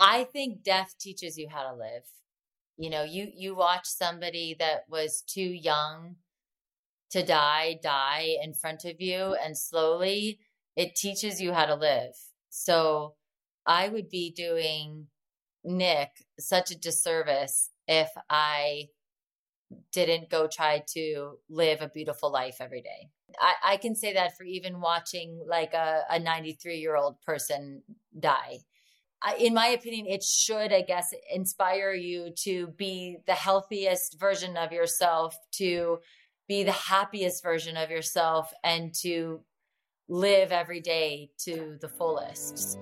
I think death teaches you how to live. You know, you you watch somebody that was too young to die die in front of you and slowly it teaches you how to live. So I would be doing Nick such a disservice if I didn't go try to live a beautiful life every day. I, I can say that for even watching like a, a 93 year old person die. In my opinion, it should, I guess, inspire you to be the healthiest version of yourself, to be the happiest version of yourself, and to live every day to the fullest.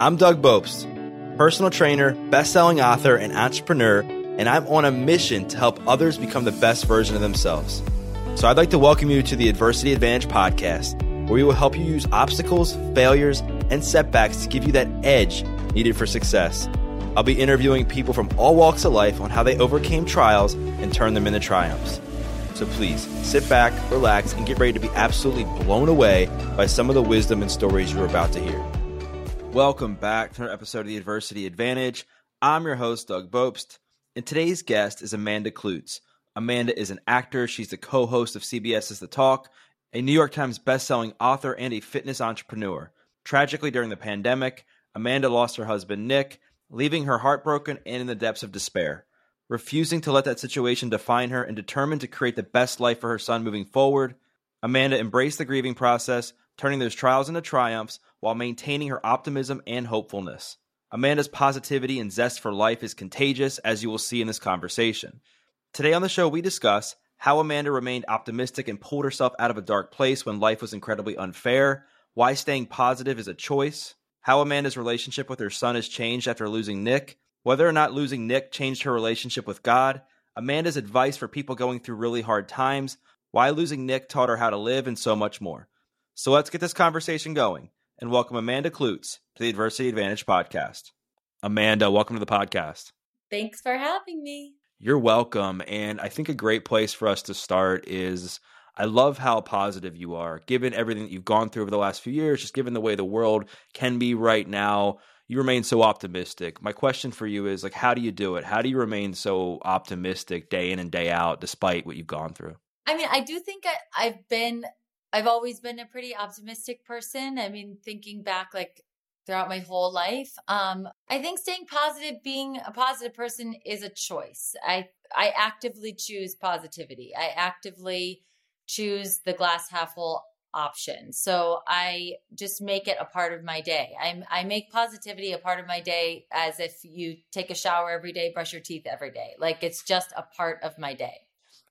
I'm Doug Bopst, personal trainer, best-selling author, and entrepreneur, and I'm on a mission to help others become the best version of themselves. So I'd like to welcome you to the Adversity Advantage podcast, where we will help you use obstacles, failures, and setbacks to give you that edge needed for success. I'll be interviewing people from all walks of life on how they overcame trials and turned them into triumphs. So please sit back, relax, and get ready to be absolutely blown away by some of the wisdom and stories you're about to hear. Welcome back to another episode of the Adversity Advantage. I'm your host, Doug Bopst, and today's guest is Amanda Kloots. Amanda is an actor. She's the co host of CBS's The Talk, a New York Times bestselling author, and a fitness entrepreneur. Tragically, during the pandemic, Amanda lost her husband, Nick, leaving her heartbroken and in the depths of despair. Refusing to let that situation define her and determined to create the best life for her son moving forward, Amanda embraced the grieving process, turning those trials into triumphs while maintaining her optimism and hopefulness. Amanda's positivity and zest for life is contagious, as you will see in this conversation. Today on the show, we discuss how Amanda remained optimistic and pulled herself out of a dark place when life was incredibly unfair, why staying positive is a choice, how Amanda's relationship with her son has changed after losing Nick, whether or not losing Nick changed her relationship with God, Amanda's advice for people going through really hard times, why losing Nick taught her how to live, and so much more. So let's get this conversation going and welcome Amanda Kloots to the Adversity Advantage podcast. Amanda, welcome to the podcast. Thanks for having me. You're welcome. And I think a great place for us to start is I love how positive you are, given everything that you've gone through over the last few years, just given the way the world can be right now. You remain so optimistic. My question for you is like how do you do it? How do you remain so optimistic day in and day out despite what you've gone through? I mean, I do think I, I've been I've always been a pretty optimistic person. I mean, thinking back like throughout my whole life. Um, I think staying positive, being a positive person is a choice. I I actively choose positivity. I actively choose the glass half full option. So I just make it a part of my day. I I make positivity a part of my day as if you take a shower every day, brush your teeth every day. Like it's just a part of my day.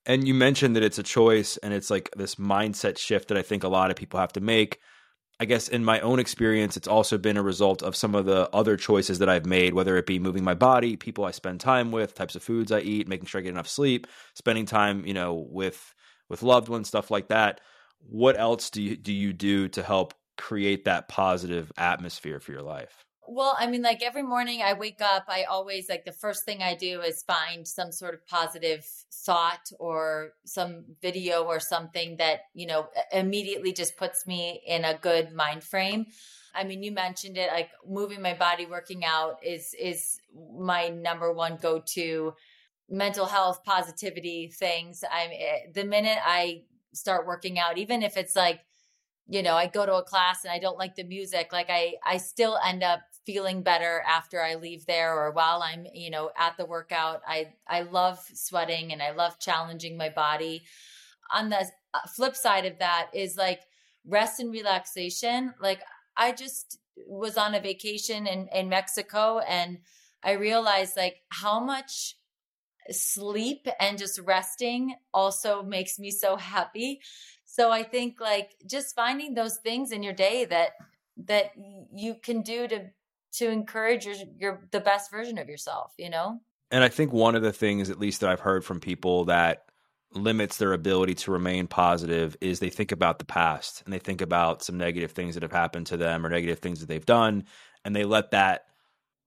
And you mentioned that it's a choice and it's like this mindset shift that I think a lot of people have to make I guess in my own experience, it's also been a result of some of the other choices that I've made, whether it be moving my body, people I spend time with, types of foods I eat, making sure I get enough sleep, spending time, you know, with with loved ones, stuff like that. What else do you do you do to help create that positive atmosphere for your life? Well, I mean, like every morning I wake up, I always like the first thing I do is find some sort of positive thought or some video or something that, you know, immediately just puts me in a good mind frame. I mean, you mentioned it like moving my body, working out is is my number one go-to mental health positivity things. I'm eh, the minute I start working out, even if it's like you know i go to a class and i don't like the music like i i still end up feeling better after I leave there or while I'm, you know, at the workout. I I love sweating and I love challenging my body. On the uh, flip side of that is like rest and relaxation. Like I just was on a vacation in in Mexico and I realized like how much sleep and just resting also makes me so happy. So I think like just finding those things in your day that that you can do to to encourage your, your the best version of yourself you know and i think one of the things at least that i've heard from people that limits their ability to remain positive is they think about the past and they think about some negative things that have happened to them or negative things that they've done and they let that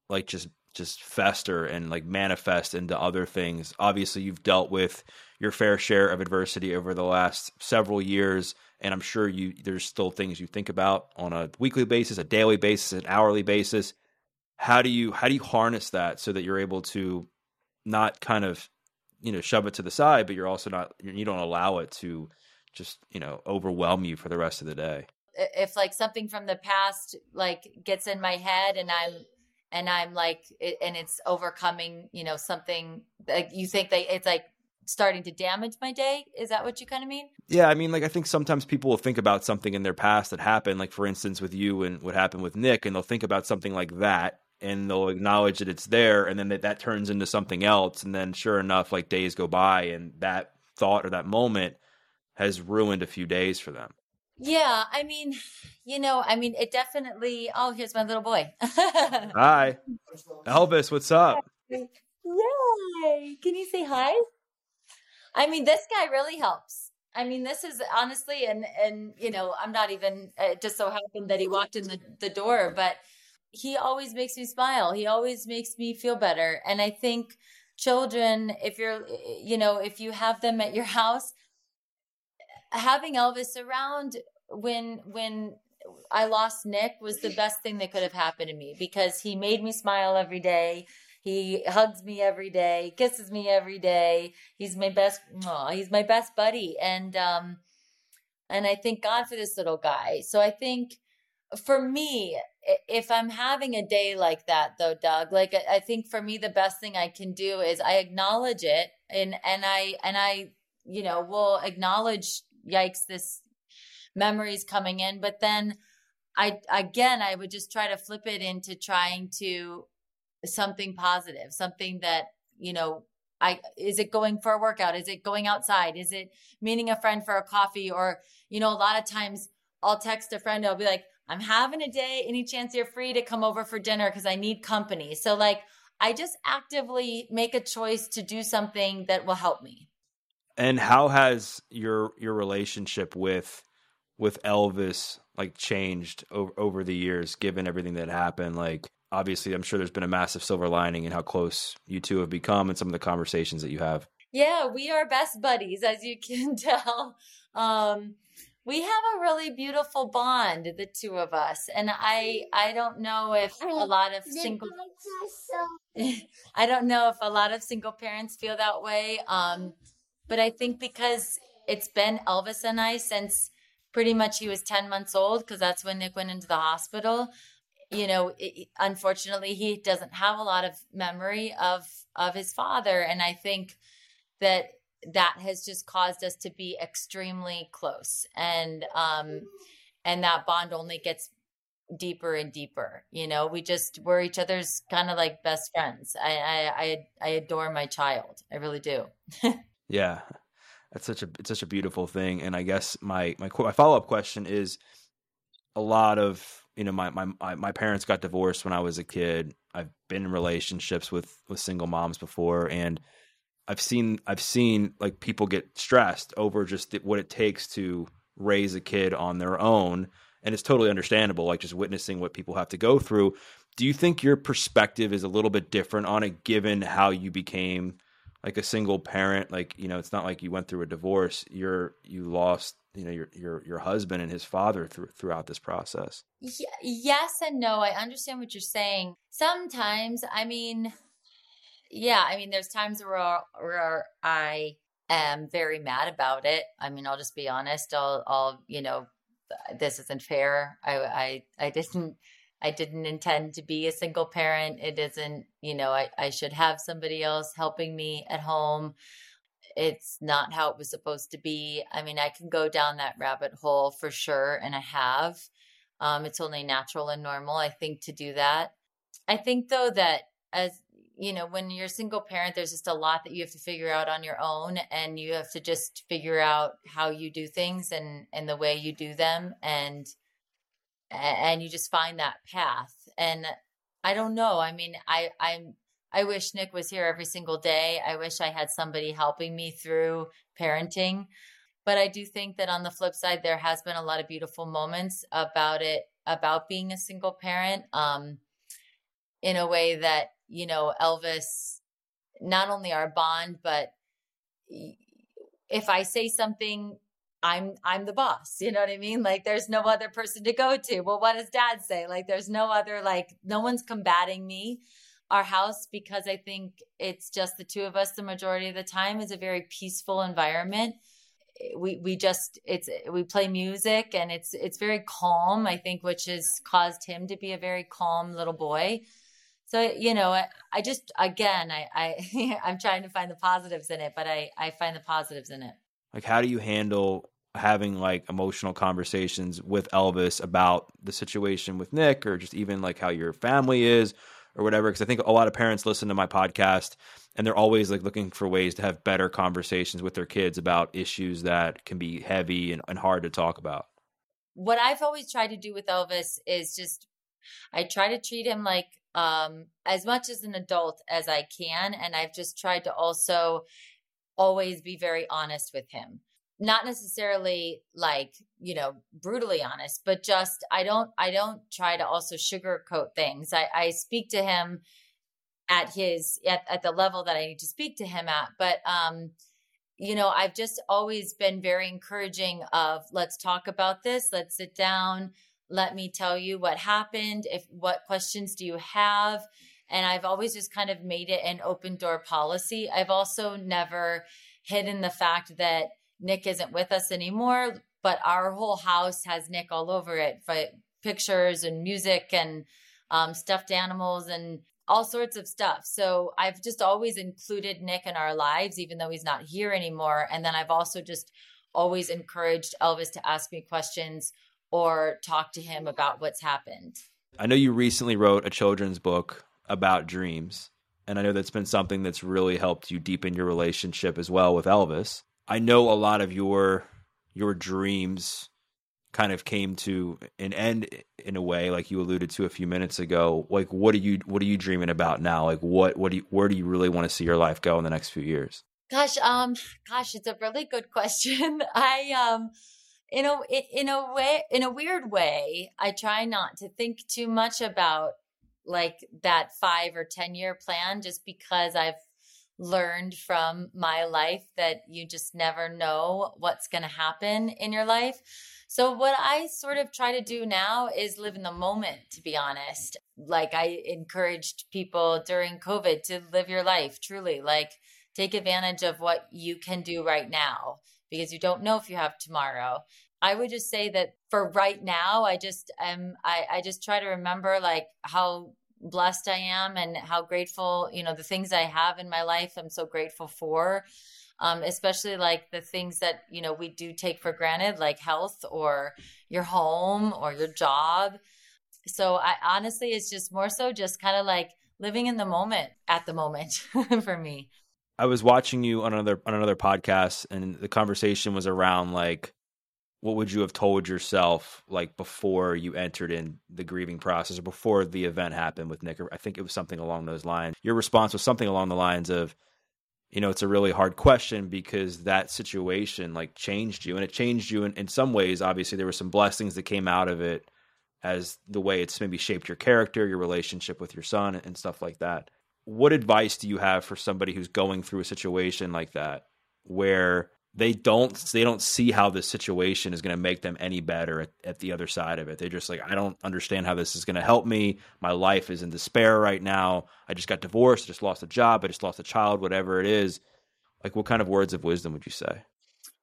like just just fester and like manifest into other things obviously you've dealt with your fair share of adversity over the last several years and I'm sure you there's still things you think about on a weekly basis, a daily basis, an hourly basis. how do you how do you harness that so that you're able to not kind of you know shove it to the side but you're also not you don't allow it to just you know overwhelm you for the rest of the day if like something from the past like gets in my head and i'm and i'm like and it's overcoming you know something like you think that it's like starting to damage my day. Is that what you kind of mean? Yeah i mean like i think sometimes people will think about something in their past that happened like for instance with you and what happened with nick and they'll think about something like that and they'll acknowledge that it's there and then that, that turns into something else and then sure enough like days go by and that thought or that moment has ruined a few days for them yeah i mean you know i mean it definitely oh here's my little boy hi elvis what's up yay can you say hi i mean this guy really helps I mean, this is honestly, and and you know, I'm not even. Uh, it just so happened that he walked in the the door, but he always makes me smile. He always makes me feel better. And I think children, if you're, you know, if you have them at your house, having Elvis around when, when I lost Nick was the best thing that could have happened to me because he made me smile every day. He hugs me every day, kisses me every day. He's my best, he's my best buddy. And, um, and I thank God for this little guy. So I think for me, if I'm having a day like that though, Doug, like I think for me the best thing I can do is I acknowledge it and and I and I you know will acknowledge yikes this memories coming in, but then I again I would just try to flip it into trying to something positive, something that you know I is it going for a workout? Is it going outside? Is it meeting a friend for a coffee? Or you know a lot of times I'll text a friend. I'll be like, I'm having a day. Any chance you're free to come over for dinner because I need company. So like I just actively make a choice to do something that will help me. And how has your your relationship with with Elvis like changed over, over the years given everything that happened like obviously I'm sure there's been a massive silver lining in how close you two have become and some of the conversations that you have. Yeah, we are best buddies as you can tell. Um we have a really beautiful bond the two of us and i i don't know if a lot of single i don't know if a lot of single parents feel that way um but i think because it's been elvis and i since pretty much he was 10 months old because that's when nick went into the hospital you know it, unfortunately he doesn't have a lot of memory of of his father. And i think that that has just caused us to be extremely close. And um and that bond only gets deeper and deeper you know? We just we're each other's kind of like best friends. I i i, I adore my child. I really do yeah that's such a it's such a beautiful thing and i guess my my my follow-up question is a lot of you know my my my parents got divorced when i was a kid. I've been in relationships with with single moms before and I've seen I've seen like people get stressed over just what it takes to raise a kid on their own and it's totally understandable like just witnessing what people have to go through. Do you think your perspective is a little bit different on it given how you became like a single parent like you know it's not like you went through a divorce you're you lost you know your your your husband and his father through, throughout this process yes and no i understand what you're saying sometimes i mean yeah, I mean, there's times where where I am very mad about it. I mean, I'll just be honest. I'll, I'll, you know, this isn't fair. I, I, I didn't, I didn't intend to be a single parent. It isn't, you know, I, I should have somebody else helping me at home. It's not how it was supposed to be. I mean, I can go down that rabbit hole for sure, and I have. Um, it's only natural and normal, I think, to do that. I think though that as you know, when you're a single parent, there's just a lot that you have to figure out on your own, and you have to just figure out how you do things and and the way you do them, and and you just find that path. And I don't know. I mean, I I'm I wish Nick was here every single day. I wish I had somebody helping me through parenting. But I do think that on the flip side, there has been a lot of beautiful moments about it, about being a single parent, um, in a way that you know, Elvis, not only our bond, but if I say something I'm I'm the boss. You know what I mean? Like there's no other person to go to. Well, what does dad say? Like there's no other like no one's combating me. Our house because I think it's just the two of us the majority of the time is a very peaceful environment. We we just it's we play music and it's it's very calm, I think which has caused him to be a very calm little boy. So you know, I, I just again, I, I I'm trying to find the positives in it, but I I find the positives in it. Like, how do you handle having like emotional conversations with Elvis about the situation with Nick, or just even like how your family is, or whatever? Because I think a lot of parents listen to my podcast and they're always like looking for ways to have better conversations with their kids about issues that can be heavy and, and hard to talk about. What I've always tried to do with Elvis is just I try to treat him like um, as much as an adult as I can. And I've just tried to also always be very honest with him. Not necessarily like, you know, brutally honest, but just I don't I don't try to also sugarcoat things. I, I speak to him at his at, at the level that I need to speak to him at. But um, you know, I've just always been very encouraging of let's talk about this, let's sit down, let me tell you what happened, if what questions do you have? And I've always just kind of made it an open door policy. I've also never hidden the fact that Nick isn't with us anymore, but our whole house has Nick all over it for pictures and music and um, stuffed animals and all sorts of stuff. So I've just always included Nick in our lives, even though he's not here anymore. And then I've also just always encouraged Elvis to ask me questions or talk to him about what's happened. I know you recently wrote a children's book about dreams. And I know that's been something that's really helped you deepen your relationship as well with Elvis. I know a lot of your your dreams kind of came to an end in a way like you alluded to a few minutes ago like what are you what are you dreaming about now like what what do you where do you really want to see your life go in the next few years gosh um gosh it's a really good question i um in a in a way in a weird way i try not to think too much about like that five or 10 year plan just because I've learned from my life that you just never know what's going to happen in your life. So, what I sort of try to do now is live in the moment, to be honest. Like, I encouraged people during COVID to live your life truly, like, take advantage of what you can do right now because you don't know if you have tomorrow. I would just say that for right now, I just am, I, I just try to remember like how blessed I am and how grateful, you know, the things I have in my life, I'm so grateful for. Um, especially like the things that, you know, we do take for granted, like health or your home or your job. So I honestly, it's just more so just kind of like living in the moment at the moment for me. I was watching you on another on another podcast and the conversation was around like what would you have told yourself like before you entered in the grieving process or before the event happened with Nick? I think it was something along those lines. Your response was something along the lines of, you know, it's a really hard question because that situation like changed you and it changed you in, in some ways. Obviously, there were some blessings that came out of it as the way it's maybe shaped your character, your relationship with your son, and stuff like that. What advice do you have for somebody who's going through a situation like that where they don't they don't see how this situation is going to make them any better at, at, the other side of it. They're just like, I don't understand how this is going to help me. My life is in despair right now. I just got divorced. I just lost a job. I just lost a child. Whatever it is, like, what kind of words of wisdom would you say?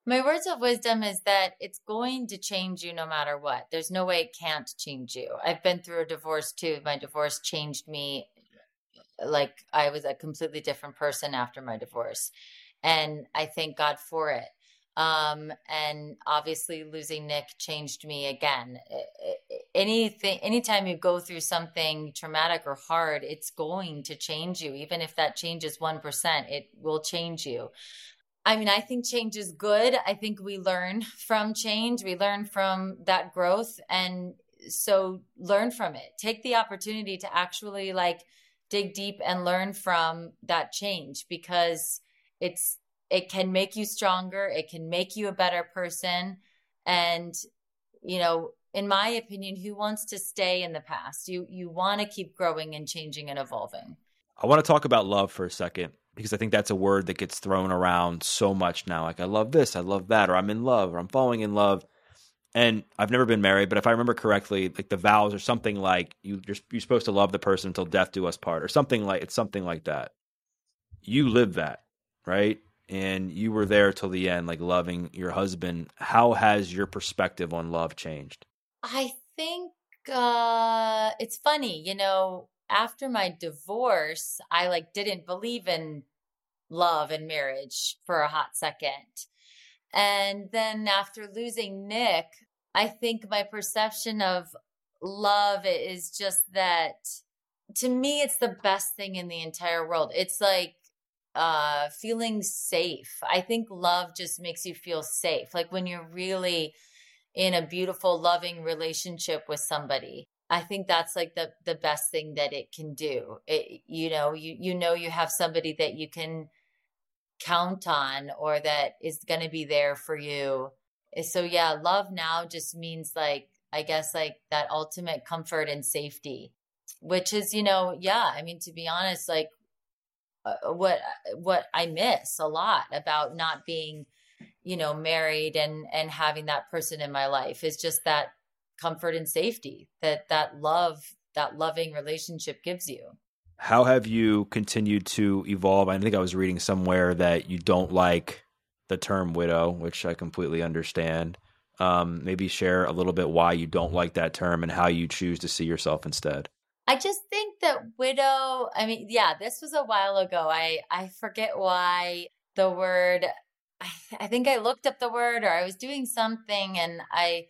My words of wisdom is that it's going to change you no matter what. There's no way it can't change you. I've been through a divorce too. My divorce changed me. Like I was a completely different person after my divorce and I thank God for it. Um, and obviously losing Nick changed me again. Anything, anytime you go through something traumatic or hard, it's going to change you. Even if that change is 1%, it will change you. I mean, I think change is good. I think we learn from change. We learn from that growth. And so learn from it. Take the opportunity to actually like dig deep and learn from that change because it's it can make you stronger it can make you a better person and you know in my opinion who wants to stay in the past you you want to keep growing and changing and evolving i want to talk about love for a second because I think that's a word that gets thrown around so much now. Like, I love this, I love that, or I'm in love, or I'm falling in love. And I've never been married, but if I remember correctly, like the vows are something like you, you're, you're supposed to love the person until death do us part, or something like it's something like that. You live that, right? And you were there till the end, like loving your husband. How has your perspective on love changed? I think uh, it's funny, you know, after my divorce, I like didn't believe in love and marriage for a hot second. And then after losing Nick, I think my perception of love is just that to me it's the best thing in the entire world. It's like uh feeling safe. I think love just makes you feel safe. Like when you're really in a beautiful loving relationship with somebody i think that's like the the best thing that it can do it, you know you you know you have somebody that you can count on or that is going to be there for you eh, so yeah love now just means like i guess like that ultimate comfort and safety which is you know yeah i mean to be honest like Uh, uh, what uh, what i miss a lot about not being you know married and and having that person in my life is just that comfort and safety that that love that loving relationship gives you. How have you continued to evolve? I think i was reading somewhere that you don't like the term widow which i completely understand. Um, maybe share a little bit why you don't like that term and how you choose to see yourself instead I just think that widow, I mean, yeah, this was a while ago. I I forget why the word I, think I looked up the word or I was doing something and I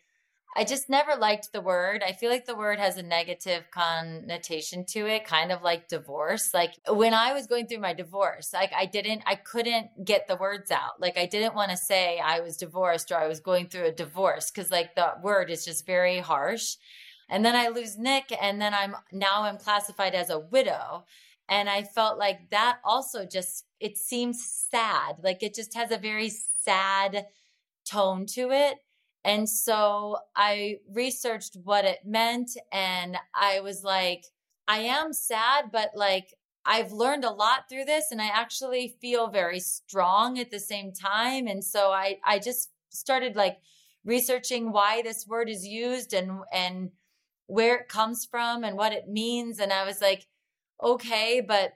I just never liked the word. I feel like the word has a negative connotation to it, kind of like divorce. Like when I was going through my divorce, like I didn't, I couldn't get the words out. Like I didn't want to say I was divorced or I was going through a divorce because like the word is just very harsh. And then I lose Nick and then I'm now I'm classified as a widow. And I felt like that also just, it seems sad. Like it just has a very sad tone to it. And so I researched what it meant. And I was like, I am sad, but like I've learned a lot through this and I actually feel very strong at the same time. And so I, I just started like researching why this word is used and, and where it comes from and what it means. And I was like, okay, but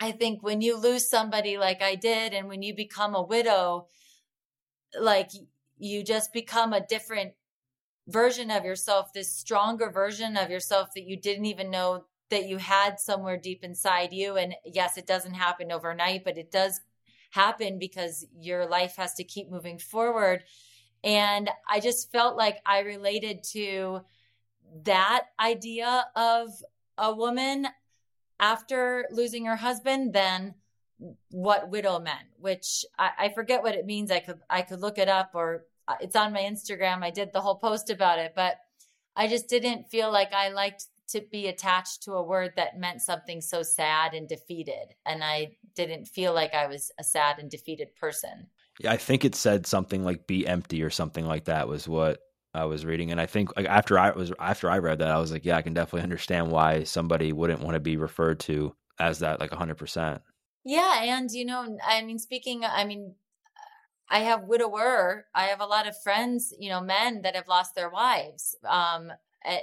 I think when you lose somebody like I did and when you become a widow, like you just become a different version of yourself, this stronger version of yourself that you didn't even know that you had somewhere deep inside you. And yes, it doesn't happen overnight, but it does happen because your life has to keep moving forward. And I just felt like I related to that idea of a woman after losing her husband than what widow meant, which I, I, forget what it means. I could I could look it up or uh, it's on my Instagram. I did the whole post about it, but I just didn't feel like I liked to be attached to a word that meant something so sad and defeated. And I didn't feel like I was a sad and defeated person. Yeah, I think it said something like be empty or something like that was what I was reading, and I think like after I was after I read that, I was like, yeah, I can definitely understand why somebody wouldn't want to be referred to as that, like hundred percent. Yeah, and you know, I mean, speaking, I mean, I have widower. I have a lot of friends, you know, men that have lost their wives. Um,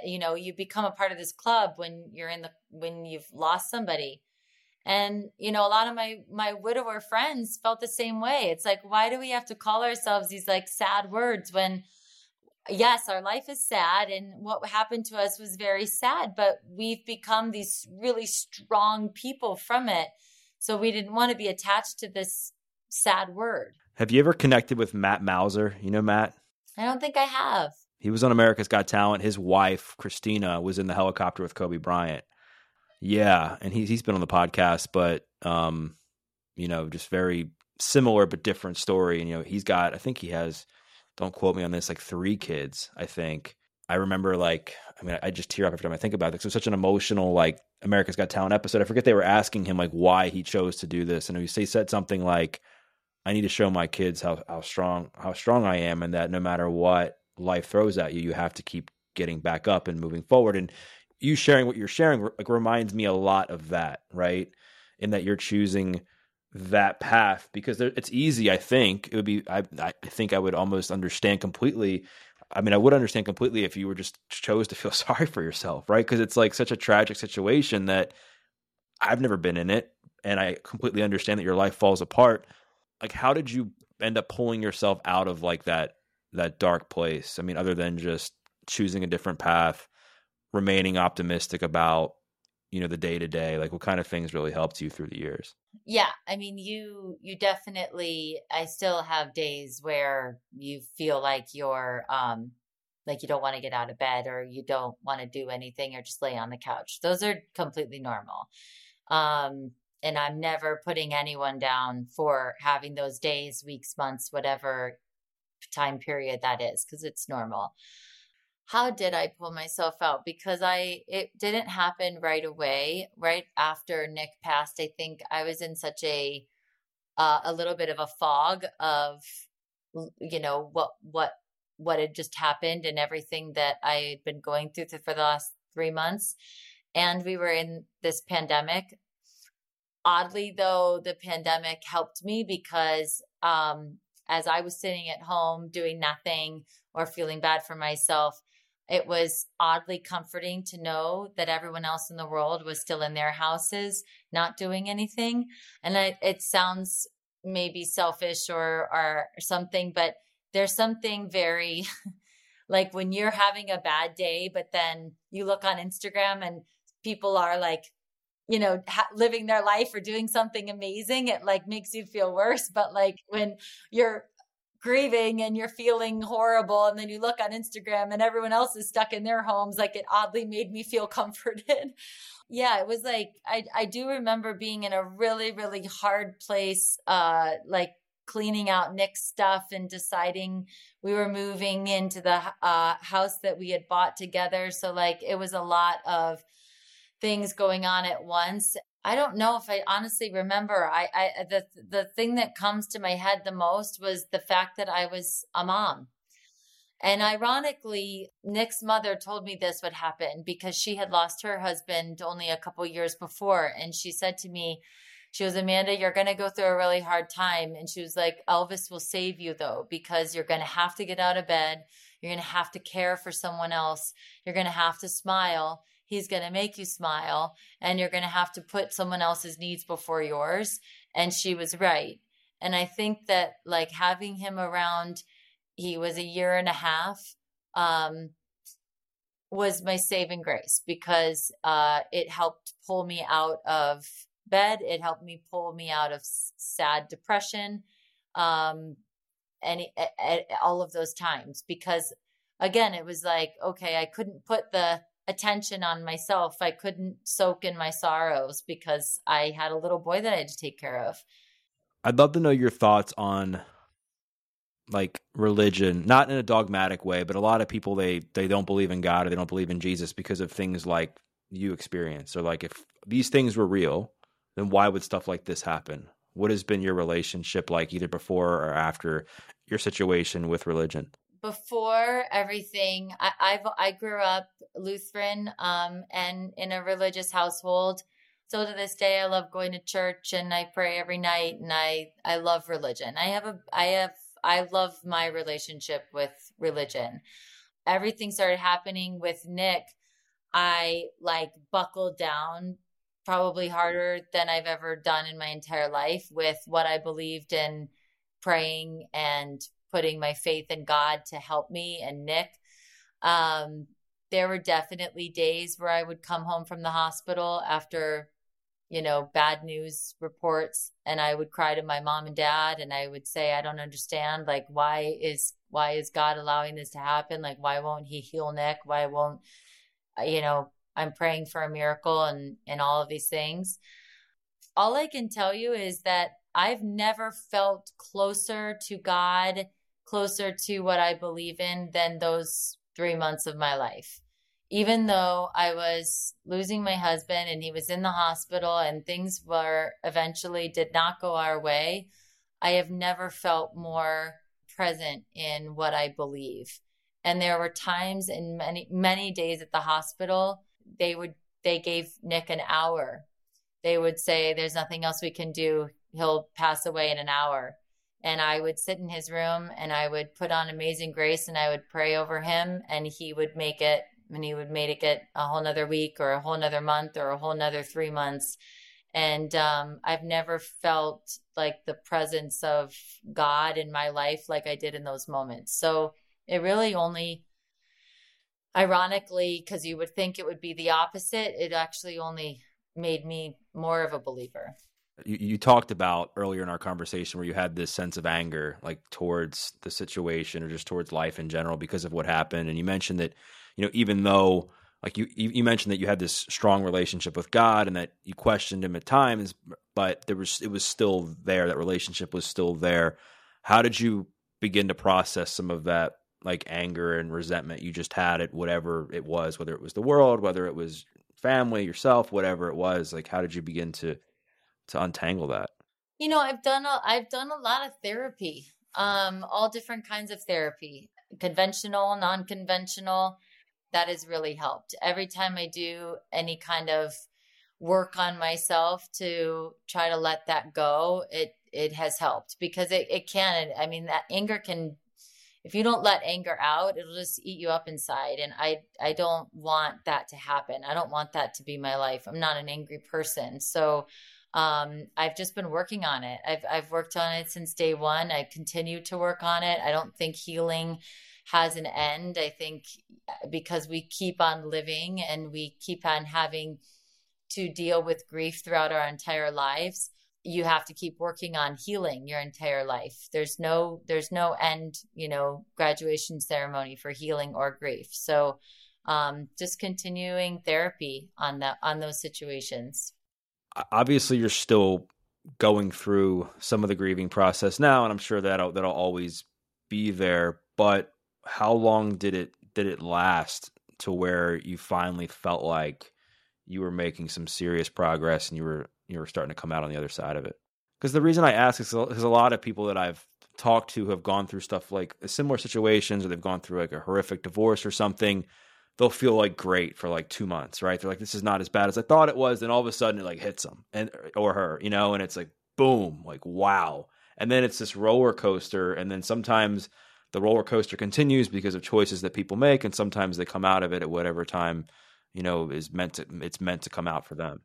you know, you become a part of this club when you're in the when you've lost somebody and you know a lot of my my widower friends felt the same way it's like why do we have to call ourselves these like sad words when yes, our life is sad and what happened to us was very sad, but we've become these really strong people from it. So we didn't want to be attached to this sad word. Have you ever connected with Matt Mauser? You know Matt? I don't think I have. He was on America's Got Talent. His wife, Christina, was in the helicopter with Kobe Bryant. Yeah, and he's he's been on the podcast, but um, you know, just very similar but different story. And you know, he's got I think he has don't quote me on this, like three kids, I think. I remember like I mean I just tear up every time I think about because it was such an emotional like America's Got Talent episode. I forget they were asking him like why he chose to do this, and he said something like, "I need to show my kids how how strong how strong I am, and that no matter what life throws at you, you have to keep getting back up and moving forward." And you sharing what you're sharing like reminds me a lot of that, right? In that you're choosing that path because it's easy. I think it would be. I I think I would almost understand completely. I mean, I would understand completely if you were just chose to feel sorry for yourself, right? Because it's like such a tragic situation that I've never been in it, and I completely understand that your life falls apart. Like, how did you end up pulling yourself out of like that that dark place? I mean, other than just choosing a different path, remaining optimistic about you know the day to day like what kind of things really helped you through the years? Yeah i mean you you definitely i still have days where you feel like you're um like you don't want to get out of bed or you don't want to do anything or just lay on the couch. Those are completely normal. Um and i'm never putting anyone down for having those days weeks months whatever time period that is because it's normal how did I pull myself out? Because I it didn't happen right away. Right after Nick passed, I think I was in such a uh, a little bit of a fog of you know what what what had just happened and everything that I had been going through for the last three months, and we were in this pandemic. Oddly, though, the pandemic helped me because um, as I was sitting at home doing nothing or feeling bad for myself, it was oddly comforting to know that everyone else in the world was still in their houses, not doing anything. And it, it sounds maybe selfish or, or something, but there's something very like when you're having a bad day, but then you look on Instagram and people are like, you know, ha- living their life or doing something amazing, it like makes you feel worse. But like when you're grieving and you're feeling horrible and then you look on Instagram and everyone else is stuck in their homes like it oddly made me feel comforted. yeah, it was like I I do remember being in a really really hard place uh like cleaning out Nick's stuff and deciding we were moving into the uh house that we had bought together so like it was a lot of things going on at once I don't know if I honestly remember. I, I the the thing that comes to my head the most was the fact that I was a mom. And ironically, Nick's mother told me this would happen because she had lost her husband only a couple years before. And she said to me, she was, Amanda, you're going to go through a really hard time. And she was like, Elvis will save you though, because you're going to have to get out of bed. You're going to have to care for someone else. You're going to have to smile he's going to make you smile and you're going to have to put someone else's needs before yours and she was right. And i think that like having him around he was a year and a half um was my saving grace because uh it helped pull me out of bed it helped me pull me out of sad depression um and all of those times because again it was like okay i couldn't put the attention on myself. I couldn't soak in my sorrows because I had a little boy that I had to take care of. I'd love to know your thoughts on like religion, not in a dogmatic way, but a lot of people they they don't believe in God or they don't believe in Jesus because of things like you experience or like if these things were real, then why would stuff like this happen? What has been your relationship like either before or after your situation with religion? Before everything, I, I've I grew up Lutheran um, and in a religious household. So to this day, I love going to church and I pray every night, and I I love religion. I have a I have I love my relationship with religion. Everything started happening with Nick. I like buckled down probably harder than I've ever done in my entire life with what I believed in praying and putting my faith in God to help me and Nick. Um, there were definitely days where I would come home from the hospital after, you know, bad news reports and I would cry to my mom and dad and I would say, I don't understand. Like, why is, why is God allowing this to happen? Like, why won't he heal Nick? Why won't, uh, you know, I'm praying for a miracle and, and all of these things. All I can tell you is that I've never felt closer to God closer to what I believe in than those three months of my life. Even though I was losing my husband and he was in the hospital and things were eventually did not go our way, I have never felt more present in what I believe. And there were times in many, many days at the hospital, they would, they gave Nick an hour. They would say, there's nothing else we can do. he'll pass away in an hour and I would sit in his room and I would put on Amazing Grace and I would pray over him and he would make it and he would make it get a whole nother week or a whole nother month or a whole nother three months. And um, I've never felt like the presence of God in my life like I did in those moments. So it really only, ironically, because you would think it would be the opposite, it actually only made me more of a believer you, you talked about earlier in our conversation where you had this sense of anger like towards the situation or just towards life in general because of what happened. And you mentioned that you know even though like you you mentioned that you had this strong relationship with God and that you questioned him at times but there was it was still there. That relationship was still there. How did you begin to process some of that like anger and resentment you just had at whatever it was whether it was the world whether it was family yourself whatever it was? Like how did you begin to to untangle that? You know, I've done a I've done a lot of therapy. Um, all different kinds of therapy, conventional, non-conventional. That has really helped. Every time I do any kind of work on myself to try to let that go, it it has helped because it, it can. I mean, that anger can if you don't let anger out it'll just eat you up inside and i i don't want that to happen i don't want that to be my life i'm not an angry person so um, I've just been working on it. I've I've worked on it since day one. I continue to work on it. I don't think healing has an end. I think uh, because we keep on living and we keep on having to deal with grief throughout our entire lives, you have to keep working on healing your entire life. There's no there's no end, you know, graduation ceremony for healing or grief. So um, just continuing therapy on that on those situations obviously you're still going through some of the grieving process now, and I'm sure that'll that'll always be there. But how long did it did it last to where you finally felt like you were making some serious progress and you were you were starting to come out on the other side of it? Because the reason I ask is because a lot of people that I've talked to have gone through stuff like similar situations, or they've gone through like a horrific divorce or something they'll feel like great for like two months, right? They're like, this is not as bad as I thought it was. Then all of a sudden it like hits them and or her, you know, and it's like boom, like wow. And then it's this roller coaster, and then sometimes the roller coaster continues because of choices that people make, and sometimes they come out of it at whatever time you know is meant to it's meant to come out for them.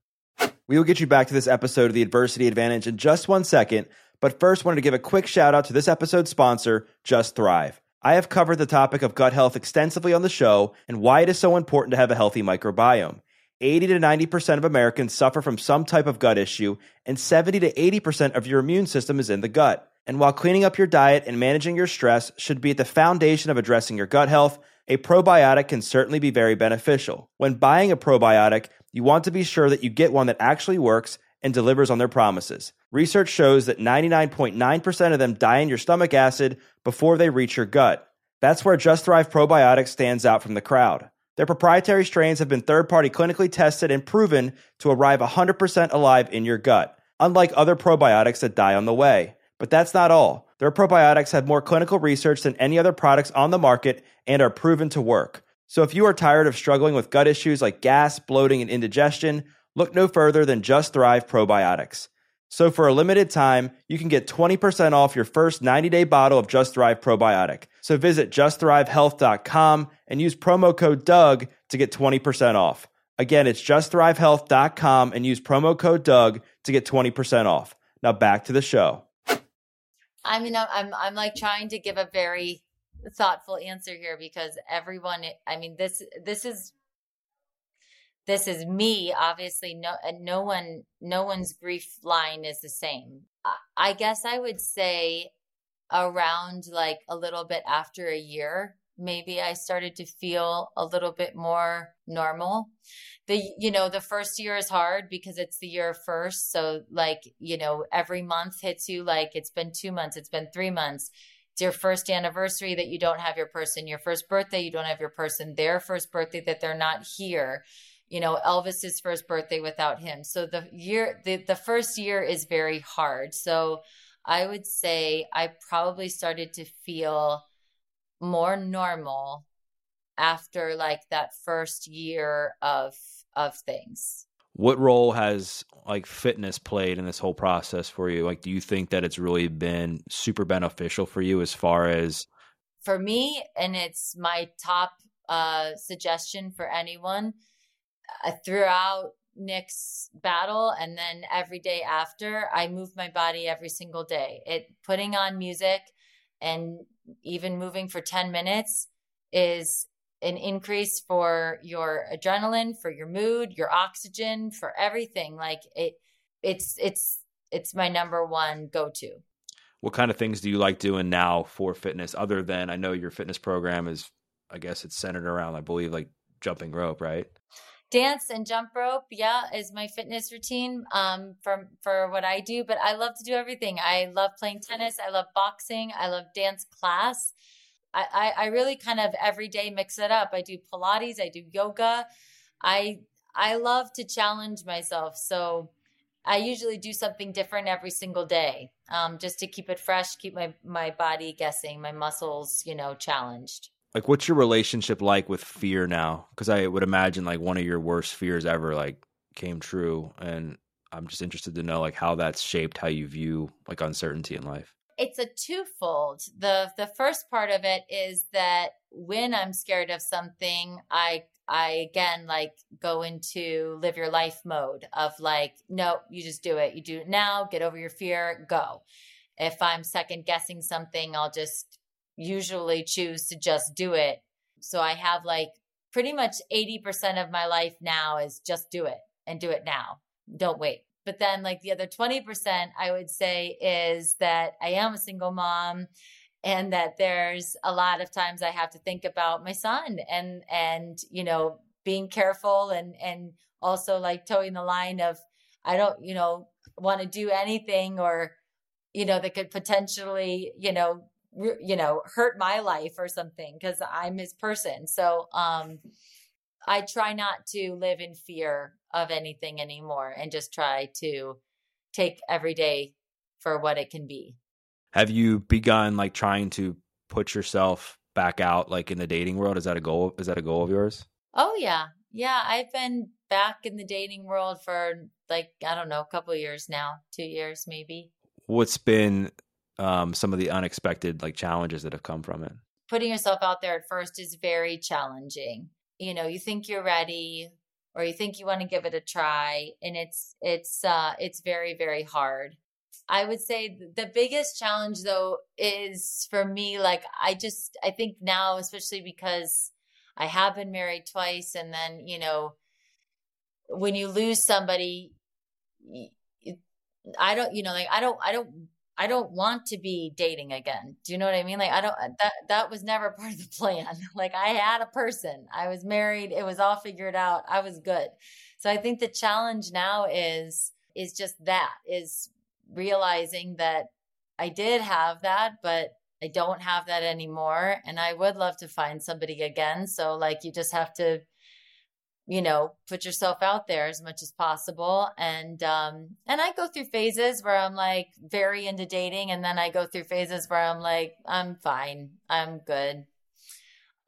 We will get you back to this episode of the Adversity Advantage in just one second, but first wanted to give a quick shout out to this episode's sponsor, Just Thrive. I have covered the topic of gut health extensively on the show and why it is so important to have a healthy microbiome. 80 to 90% of Americans suffer from some type of gut issue, and 70 to 80% of your immune system is in the gut. And while cleaning up your diet and managing your stress should be at the foundation of addressing your gut health, a probiotic can certainly be very beneficial. When buying a probiotic, you want to be sure that you get one that actually works and delivers on their promises. Research shows that 99.9% of them die in your stomach acid before they reach your gut. That's where Just Thrive Probiotics stands out from the crowd. Their proprietary strains have been third party clinically tested and proven to arrive 100% alive in your gut, unlike other probiotics that die on the way. But that's not all. Their probiotics have more clinical research than any other products on the market and are proven to work. So if you are tired of struggling with gut issues like gas, bloating, and indigestion, look no further than Just Thrive Probiotics. So for a limited time, you can get 20% off your first 90-day bottle of Just Thrive Probiotic. So visit justthrivehealth.com and use promo code Doug to get 20% off. Again, it's justthrivehealth.com and use promo code Doug to get 20% off. Now back to the show. I mean, I'm I'm like trying to give a very thoughtful answer here because everyone. I mean, this this is this is me obviously no uh, no one no one's grief line is the same. I guess i would say around like a little bit after a year maybe i started to feel a little bit more normal. The you know the first year is hard because it's the year first. So like you know every month hits you like it's been 2 months it's been 3 months. It's your first anniversary that you don't have your person your first birthday you don't have your person their first birthday that they're not here you know elvis's first birthday without him. So the year the, the first year is very hard. So i would say i probably started to feel more normal after like that first year of of things. What role has like fitness played in this whole process for you? Like, do you think that it's really been super beneficial for you as far as for me, and it's my top uh, suggestion for anyone throughout Nick's battle and then every day after, I move my body every single day. It putting on music and even moving for 10 minutes is an increase for your adrenaline, for your mood, your oxygen, for everything. Like it it's it's it's my number one go-to. What kind of things do you like doing now for fitness other than I know your fitness program is I guess it's centered around I believe like jumping rope, right? Dance and jump rope yeah is my fitness routine um for for what i do but i love to do everything i love playing tennis i love boxing i love dance class I, I, I really kind of every day mix it up. I do Pilates, I do yoga. I I love to challenge myself. So I usually do something different every single day, um, just to keep it fresh, keep my my body guessing, my muscles, you know, challenged. Like, what's your relationship like with fear now? Because I would imagine like one of your worst fears ever like came true, and I'm just interested to know like how that's shaped how you view like uncertainty in life it's a twofold. The the first part of it is that when I'm scared of something, I I again like go into live your life mode of like, no, you just do it. You do it now, get over your fear, go. If I'm second guessing something, I'll just usually choose to just do it. So I have like pretty much 80% of my life now is just do it and do it now. Don't wait. But then, like the other 20%, I would say is that I am a single mom and that there's a lot of times I have to think about my son and, and, you know, being careful and, and also like toeing the line of, I don't, you know, want to do anything or, you know, that could potentially, you know, you know, hurt my life or something because I'm his person. So, um, I try not to live in fear of anything anymore and just try to take every day for what it can be. Have you begun like trying to put yourself back out like in the dating world? Is that a goal? Is that a goal of yours? Oh yeah. Yeah, I've been back in the dating world for like I don't know, a couple years now, 2 years maybe. What's been um, some of the unexpected like challenges that have come from it? Putting yourself out there at first is very challenging you know you think you're ready or you think you want to give it a try and it's it's uh it's very very hard i would say the biggest challenge though is for me like i just i think now especially because i have been married twice and then you know when you lose somebody i don't you know like i don't i don't I don't want to be dating again. Do you know what I mean? Like I don't uh, that that was never part of the plan. Like I had a person. I was married. It was all figured out. I was good. So I think the challenge now is is just that is realizing that I did have that, but I don't have that anymore and I would love to find somebody again. So like you just have to you know put yourself out there as much as possible. And um and i go through phases where i'm like very into dating and then i go through phases where i'm like i'm fine i'm good.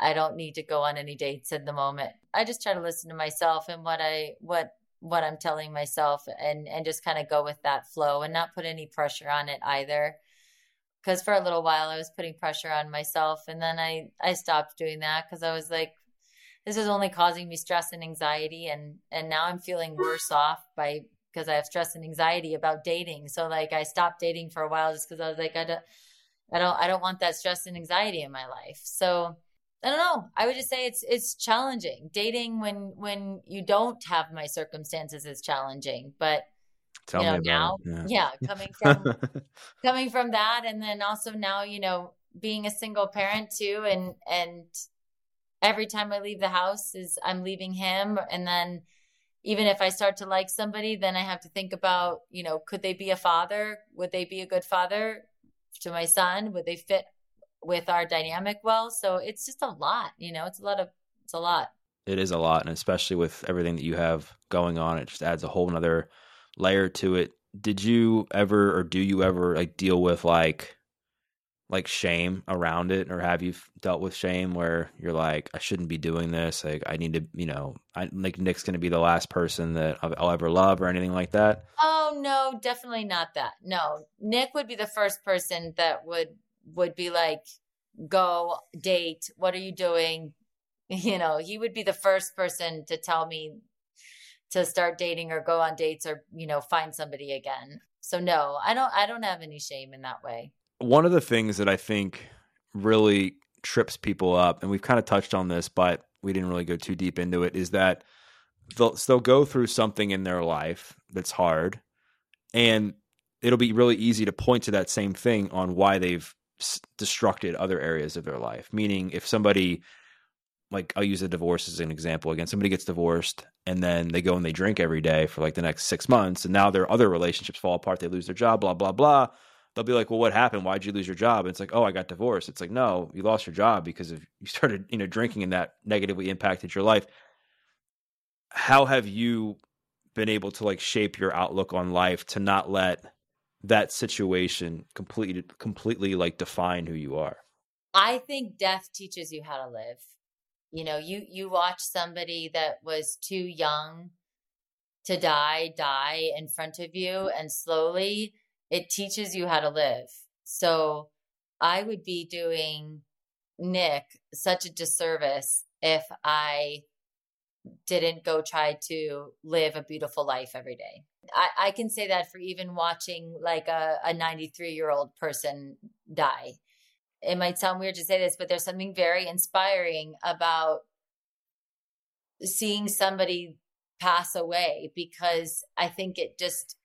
I don't need to go on any dates at the moment. I just try to listen to myself and what i what what i'm telling myself and and just kind of go with that flow and not put any pressure on it either. Because for a little while i was putting pressure on myself and then i i stopped doing that because i was like this is only causing me stress and anxiety and and now i'm feeling worse off by because i have stress and anxiety about dating. So like i stopped dating for a while just because i was like i don't i don't i don't want that stress and anxiety in my life. So i don't know. I would just say it's it's challenging. Dating when when you don't have my circumstances is challenging but Tell you know now yeah. yeah coming from coming from that and then also now you know being a single parent too and and every time I leave the house is I'm leaving him and then even if I start to like somebody then I have to think about, you know, could they be a father? Would they be a good father to my son? Would they fit with our dynamic well? So it's just a lot, you know, it's a lot of it's a lot. It is a lot and especially with everything that you have going on it just adds a whole another layer to it. Did you ever or do you ever like deal with like like shame around it or have you dealt with shame where you're like i shouldn't be doing this like i need to you know i like nick's gonna be the last person that i'll ever love or anything like that? Oh no definitely not that. No. Nick would be the first person that would would be like go date what are you doing? You know he would be the first person to tell me to start dating or go on dates or you know find somebody again. So no i don't i don't have any shame in that way one of the things that I think really trips people up, and we've kind of touched on this, but we didn't really go too deep into it, is that they'll, they'll go through something in their life that's hard, and it'll be really easy to point to that same thing on why they've destructed other areas of their life. Meaning, if somebody, like I'll use a divorce as an example again, somebody gets divorced and then they go and they drink every day for like the next six months, and now their other relationships fall apart, they lose their job, blah, blah, blah they'll be like, "Well, what happened? Why'd you lose your job?" And it's like, "Oh, I got divorced." It's like, "No, you lost your job because of you started, you know, drinking, and that negatively impacted your life." How have you been able to like shape your outlook on life to not let that situation completely completely like define who you are? I think death teaches you how to live. You know, you you watch somebody that was too young to die die in front of you and slowly it teaches you how to live. So I would be doing Nick such a disservice if I didn't go try to live a beautiful life every day. I, I can say that for even watching like a, a 93 year old person die. It might sound weird to say this, but there's something very inspiring about seeing somebody pass away because I think it just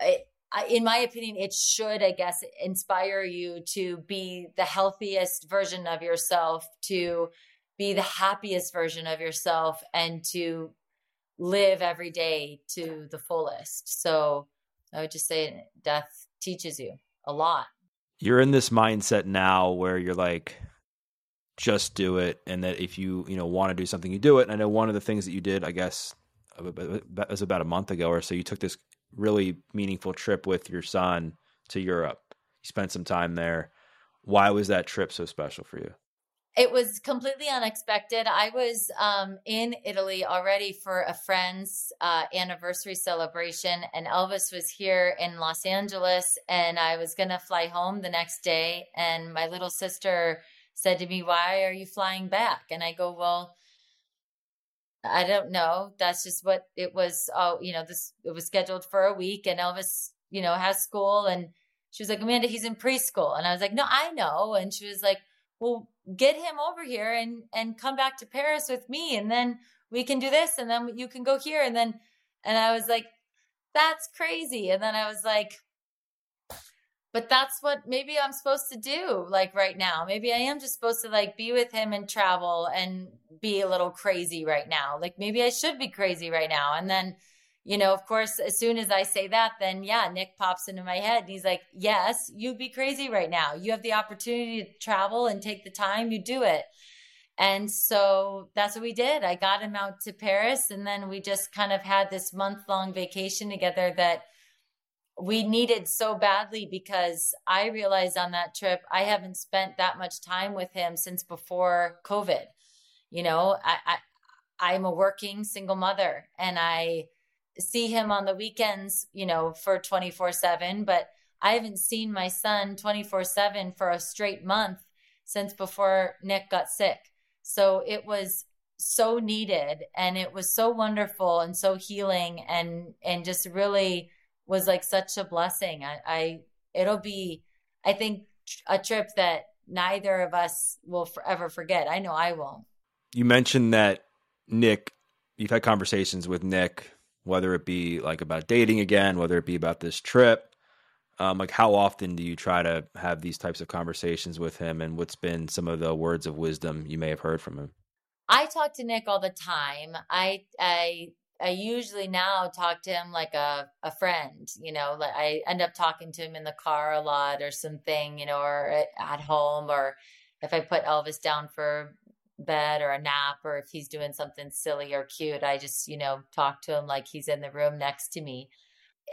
it, in my opinion, it should, I guess, inspire you to be the healthiest version of yourself, to be the happiest version of yourself, and to live every day to the fullest. So I would just say death teaches you a lot. You're in this mindset now where you're like, just do it. And that if you, you know, want to do something, you do it. And I know one of the things that you did, I guess, was about a month ago or so, you took this really meaningful trip with your son to Europe. You spent some time there. Why was that trip so special for you? It was completely unexpected. I was um, in Italy already for a friend's uh, anniversary celebration, and Elvis was here in Los Angeles, and I was going to fly home the next day. And my little sister said to me, Why are you flying back? And I go, Well, I don't know. That's just what it was. Oh, you know, this it was scheduled for a week, and Elvis, you know, has school, and she was like, Amanda, he's in preschool, and I was like, No, I know, and she was like, Well, get him over here and and come back to Paris with me, and then we can do this, and then you can go here, and then, and I was like, That's crazy, and then I was like, but that's what maybe I'm supposed to do like right now. Maybe I am just supposed to like be with him and travel and be a little crazy right now. Like maybe I should be crazy right now. And then, you know, of course, as soon as I say that, then yeah, Nick pops into my head and he's like, Yes, you'd be crazy right now. You have the opportunity to travel and take the time, you do it. And so that's what we did. I got him out to Paris and then we just kind of had this month long vacation together that we needed so badly because I realized on that trip I haven't spent that much time with him since before COVID. You know, I, I I'm a working single mother and I see him on the weekends, you know, for 24/7, but I haven't seen my son 24/7 for a straight month since before Nick got sick. So it was so needed and it was so wonderful and so healing and and just really was like such a blessing. I, I it'll be, I think, a trip that neither of us will forever forget. I know I won't. You mentioned that Nick, you've had conversations with Nick, whether it be like about dating again, whether it be about this trip. Um, like, how often do you try to have these types of conversations with him, and what's been some of the words of wisdom you may have heard from him? I talk to Nick all the time. I I I usually now talk to him like a, a friend, you know, like I end up talking to him in the car a lot or something, you know, or at home, or if I put Elvis down for bed or a nap, or if he's doing something silly or cute, I just, you know, talk to him like he's in the room next to me.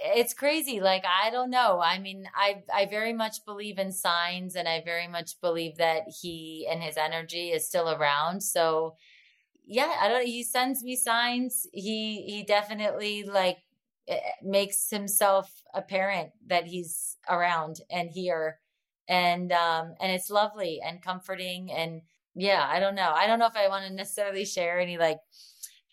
it's crazy. Like I don't know. I mean, I I very much believe in signs, and I very much believe that he and his energy is still around. So yeah, I don't. He sends me signs. He he definitely like eh, makes himself apparent that he's around and here, and um and it's lovely and comforting and yeah. I don't know. I don't know if I want to necessarily share any like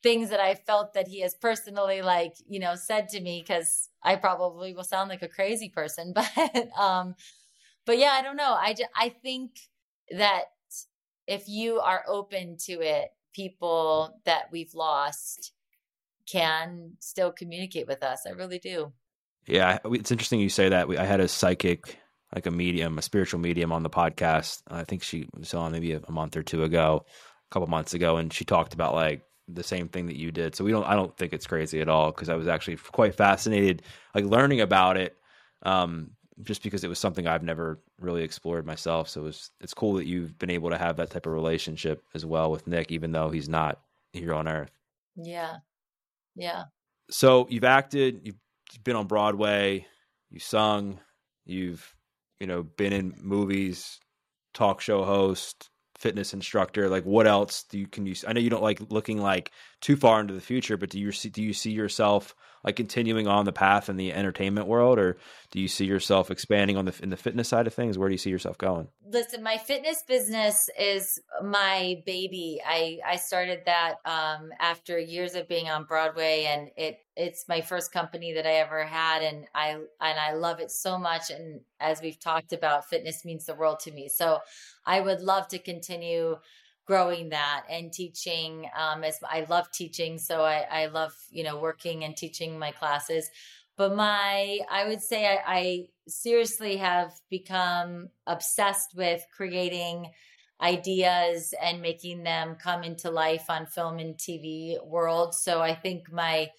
things that I felt that he has personally like, you know, said to me because I probably will sound like a crazy person, but um but yeah, I don't know. I just, I think that if you are open to it, people that we've lost can still communicate with us. I really do. Yeah, it's interesting you say that. I had a psychic, like a medium, a spiritual medium on the podcast. I think she was on maybe a month or two ago, a couple months ago, and she talked about like the same thing that you did. So we don't I don't think it's crazy at all because I was actually quite fascinated like learning about it um just because it was something I've never really explored myself. So it was it's cool that you've been able to have that type of relationship as well with Nick even though he's not here on earth. Yeah. Yeah. So you've acted, you've been on Broadway, you've sung, you've you know been in movies, talk show host, fitness instructor like what else do you can you i know you don't like looking like too far into the future but do you see do you see yourself like continuing on the path in the entertainment world or do you see yourself expanding on the in the fitness side of things? Where do you see yourself going? Listen my fitness business is my baby. I i started that um after years of being on broadway and it it's my first company that i ever had and i and i love it so much. And as we've talked about fitness means the world to me. So i would love to continue growing that and teaching um, as I love teaching. So I, I love, you know, working and teaching my classes. But my, I would say I, I seriously have become obsessed with creating ideas and making them come into life on film and TV world. So I think my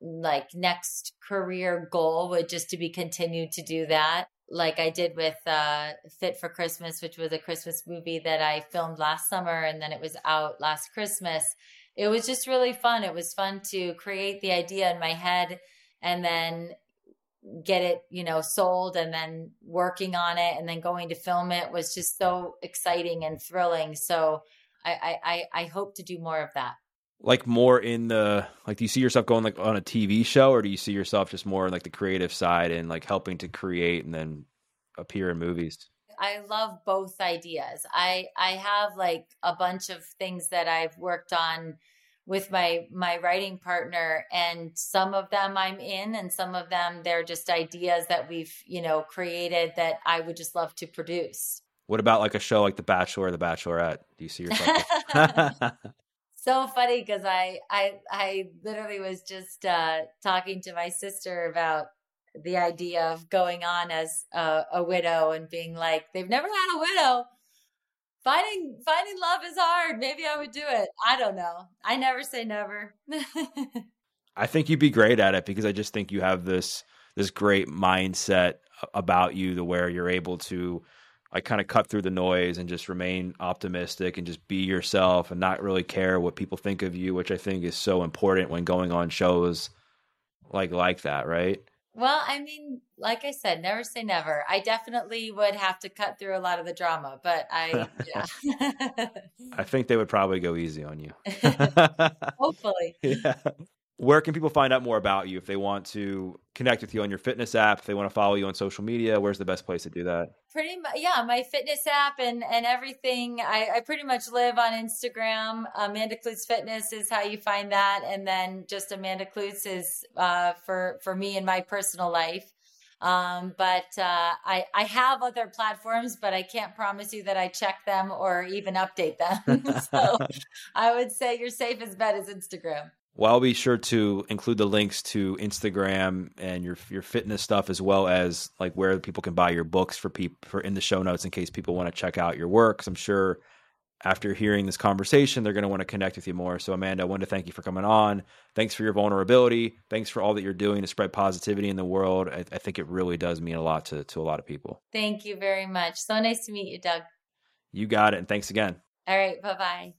like next career goal would just to be continued to do that like I did with uh, Fit for Christmas, which was a Christmas movie that I filmed last summer and then it was out last Christmas. It was just really fun. It was fun to create the idea in my head and then get it, you know, sold and then working on it and then going to film it was just so exciting and thrilling. So I, I, I hope to do more of that like more in the like do you see yourself going like on a TV show or do you see yourself just more in like the creative side and like helping to create and then appear in movies? I love both ideas. I I have like a bunch of things that I've worked on with my my writing partner and some of them I'm in and some of them they're just ideas that we've, you know, created that I would just love to produce. What about like a show like The Bachelor or The Bachelorette? Do you see yourself? so funny because I I I literally was just uh, talking to my sister about the idea of going on as a, a widow and being like they've never had a widow. Finding finding love is hard. Maybe I would do it. I don't know. I never say never. I think you'd be great at it because I just think you have this this great mindset about you to where you're able to I kind of cut through the noise and just remain optimistic and just be yourself and not really care what people think of you, which I think is so important when going on shows like like that, right? Well, I mean, like I said, never say never. I definitely would have to cut through a lot of the drama, but I yeah. I think they would probably go easy on you. Hopefully. Yeah where can people find out more about you if they want to connect with you on your fitness app if they want to follow you on social media? Where's the best place to do that? Pretty much yeah my fitness app and and everything. I, I pretty much live on instagram. Amanda Kloots fitness is how you find that. And then just amanda Kloots is uh, for for me in my personal life. Um, but uh, I, I have other platforms, but I can't promise you that I check them or even update them. so I would say your safest bet is Instagram. Well, I'll be sure to include the links to Instagram and your your fitness stuff, as well as like where people can buy your books for people for in the show notes in case people want to check out your work. I'm sure after hearing this conversation, they're going to want to connect with you more. So, Amanda, I want to thank you for coming on. Thanks for your vulnerability. Thanks for all that you're doing to spread positivity in the world. I, I think it really does mean a lot to to a lot of people. Thank you very much. So nice to meet you, Doug. You got it, and thanks again. All right. Bye bye.